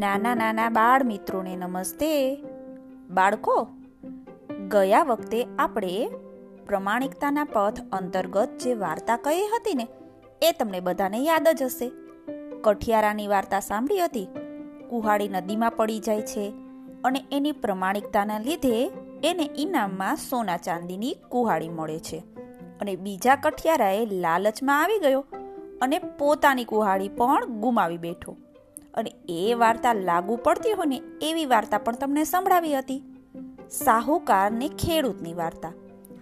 નાના નાના બાળ મિત્રોને નમસ્તે. બાળકો, ગયા વખતે આપણે પ્રમાણિકતાના પથ અંતર્ગત જે વાર્તા કહી હતી ને, એ તમને બધાને યાદ જ હશે. કઠિયારાની વાર્તા સાંભળી હતી. કુહાડી નદીમાં પડી જાય છે અને એની પ્રમાણિકતાના લીધે એને ઇનામમાં સોના ચાંદીની કુહાડી મળે છે અને બીજા કઠિયારાએ લાલચમાં આવી ગયો અને પોતાની કુહાડી પણ ગુમાવી બેઠો. અને એ વાર્તા લાગુ પડતી હોય ને એવી વાર્તા પણ તમને સંભળાવી હતી. સાહુકાર ને ખેડૂતની વાર્તા.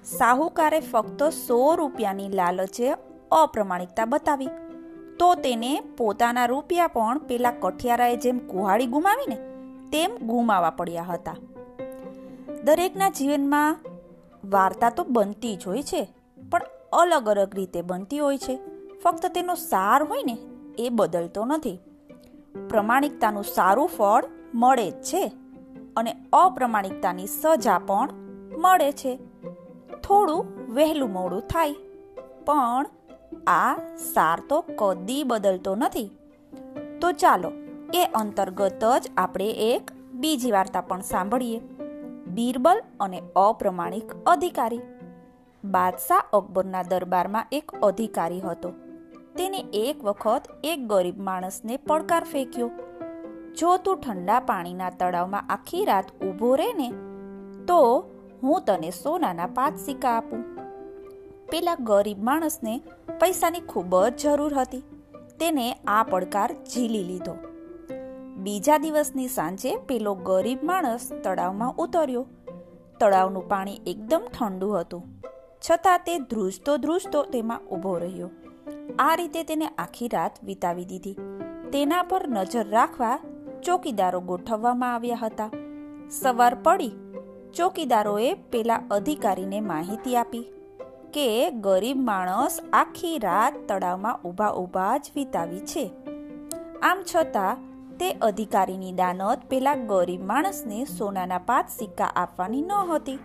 સાહુકારે ફક્ત સો રૂપિયાની લાલચે અપ્રમાણિકતા બતાવી. તો તેને પોતાના રૂપિયા પણ પેલા કઠિયારાએ જેમ કુહાડી ગુમાવીને તેમ ગુમાવા પડ્યા હતા. દરેકના જીવનમાં વાર્તા તો બનતી જ હોય છે, પણ અલગ અલગ રીતે બનતી હોય છે. ફક્ત તેનો સાર હોય ને એ બદલતો નથી. પ્રમાણિકતાનું સારું ફળ મળે જ છે અને અપ્રમાણિકતાની સજા પણ મળે છે. થોડું વહેલું મોડું થાય, પણ આ સાર તો કદી બદલતો નથી. તો ચાલો, એ અંતર્ગત જ આપણે એક બીજી વાર્તા પણ સાંભળીએ. બીરબલ અને અપ્રમાણિક અધિકારી. બાદશાહ અકબરના દરબારમાં એક અધિકારી હતો. તેને એક વખત એક ગરીબ માણસને પડકાર ફેંક્યો. જો તું ઠંડા પાણીના તળાવમાં આખી રાત ઊભો રહે ને તો હું તને સોનાના પાંચ સિક્કા આપું. પેલા ગરીબ માણસને પૈસાની ખૂબ જ જરૂર હતી. તેને આ પડકાર ઝીલી લીધો. બીજા દિવસની સાંજે પેલો ગરીબ માણસ તળાવમાં ઉતર્યો. તળાવનું પાણી એકદમ ઠંડુ હતું. છતાં તે ધ્રુજતો ધ્રુજતો તેમાં ઊભો રહ્યો. આ રીતે તેને આખી રાત વિતાવી દીધી. તેના પર નજર રાખવા ચોકીદારો ગોઠવવામાં આવ્યા હતા. સવાર પડી ચોકીદારોએ પેલા અધિકારીને માહિતી આપી કે ગરીબ માણસ આખી રાત તળાવમાં ઊભા ઊભા જ વિતાવી છે. આમ છતાં તે અધિકારીની દાનત પેલા ગરીબ માણસને સોનાના પાંચ સિક્કા આપવાની ન હતી.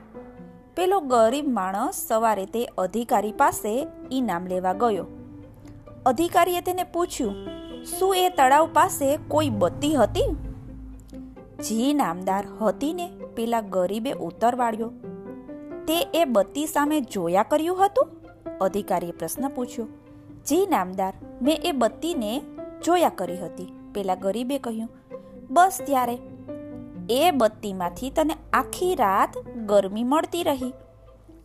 પેલો ગરીબ માણસ સવારે તે અધિકારી પાસે ઈનામ લેવા ગયો. અધિકારીએ તેને પૂછ્યું, શું એ તળાવ પાસે કોઈ બત્તી હતી? જી, નામદાર હતી ને, પેલા ગરીબે ઉત્તર વાળ્યો. તે એ બત્તી સામે જોયા કર્યું હતું? અધિકારીએ પ્રશ્ન પૂછ્યો. જી, નામદાર, મેં એ બત્તીને જોયા કરી હતી, પેલા ગરીબે કહ્યું. બસ ત્યારે, એ બત્તીમાંથી તને આખી રાત ગરમી મળતી રહી,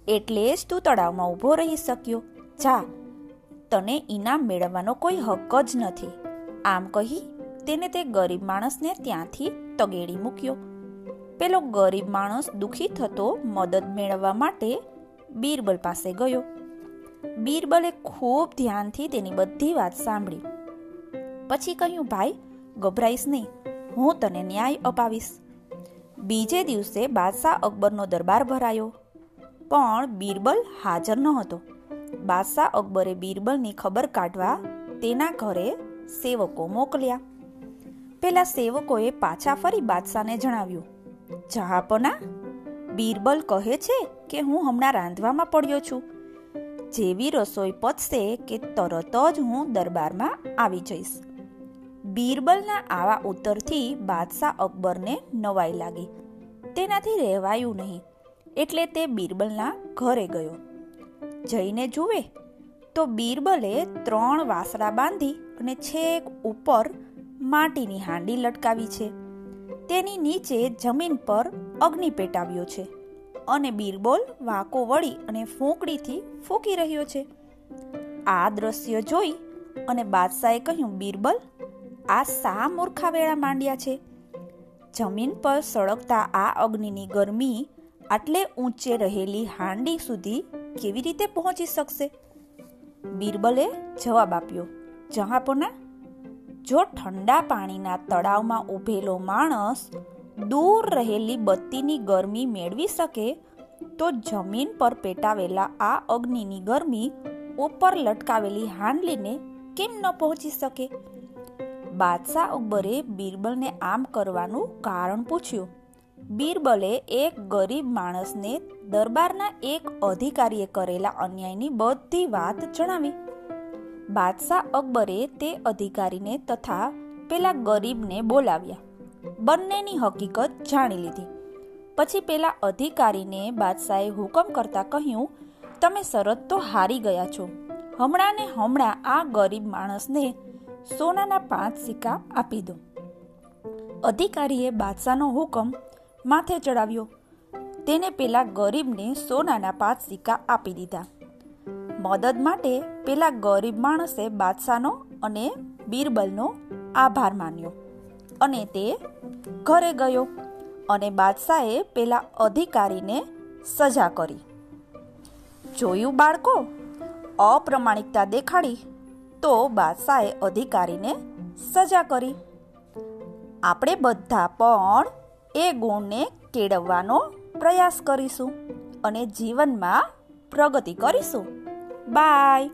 એટલે જ તું તળાવમાં ઊભો રહી શક્યો. જા તને ઇનામ મેળવવાનો કોઈ હક જ નથી. આમ કહી તેને તે ગરીબ માણસને ત્યાંથી તગેડી મૂક્યો. પેલો ગરીબ માણસ દુખી થતો મદદ મેળવવા માટે બીરબલ પાસે ગયો. બીરબલે ખૂબ ધ્યાનથી તેની બધી વાત સાંભળી. પછી કહ્યું, ભાઈ, ગભરાઈશ નહીં. હું તને ન્યાય અપાવીશ. બીજે દિવસે બાદશાહ અકબરનો દરબાર ભરાયો. પણ બીરબલ હાજર ન હતો બાદશાહ અકબરે બીરબલની ખબર કાઢવા તેના ઘરે સેવકો મોકલ્યા. પેલા સેવકોએ પાછા ફરી બાદશાહને જણાવ્યું, જહાપના, બીરબલ કહે છે કે હું હમણાં રાંધવામાં પડ્યો છું. જેવી રસોઈ પચશે કે તરત જ હું દરબારમાં આવી જઈશ. બીરબલના આવા ઉત્તરથી બાદશાહ અકબરને નવાઈ લાગી. તેનાથી રહેવાયું નહીં. એટલે તે બીરબલના ઘરે ગયો. જઈને જુએ, તો બીરબલે ત્રણ વાસળા બાંધી અને છેક ઉપર માટીની હાંડી લટકાવી છે. તેની નીચે જમીન પર અગ્નિ પેટાવ્યો છે અને બીરબલ વાંકો વળી અને ફૂંકડીથી ફૂંકી રહ્યો છે. આ દ્રશ્ય જોઈ અને બાદશાહે કહ્યું, બીરબલ, આ સા મૂર્ખા વેળા માંડ્યા છે? જમીન પર સળગતા આ અગ્નિની ગરમી આટલે ઊંચે રહેલી હાંડી સુધી કેવી રીતે પહોંચી શકશે? બીરબલે જવાબ આપ્યો જહાપોના જો ઠંડા પાણીના તળાવમાં ઊભેલો માણસ દૂર રહેલી બત્તીની ગરમી મેળવી શકે, તો જમીન પર પેટાવેલા આ અગ્નિની ગરમી ઉપર લટકાવેલી હાંડલીને કેમ ન પહોંચી શકે? બાદશાહ અકબરે બીરબલને આમ કરવાનું કારણ પૂછ્યું. બીરબલે એક ગરીબ માણસને દરબારના એક અધિકારીએ કરેલા અન્યાયની બધી વાત જણાવી. બાદશાહ અકબરે તે અધિકારીને તથા પેલા ગરીબને બોલાવ્યા. બંનેની હકીકત જાણી લીધી. પછી પેલા અધિકારીને બાદશાહે હુકમ કરતા કહ્યું, તમે શરત તો હારી ગયા છો. હમણાં ને હમણાં આ ગરીબ માણસને સોનાના પાંચ સિક્કા આપી દો. અધિકારીએ બાદશાહનો હુકમ માથે ચડાવ્યો. તેને પેલા ગરીબને સોનાના પાંચ સિક્કા આપી દીધા. મદદ માટે પેલા ગરીબ માણસે બાદશાહનો અને બિરબલનો આભાર માન્યો અને તે ઘરે ગયો અને બાદશાહે પેલા અધિકારીને સજા કરી. જોયું બાળકો? અપ્રમાણિકતા દેખાડી. તો બાદશાહે અધિકારીને સજા કરી. આપણે બધા પણ એ ગુણને કેળવવાનો પ્રયાસ કરીશું અને જીવનમાં પ્રગતિ કરીશું. બાય.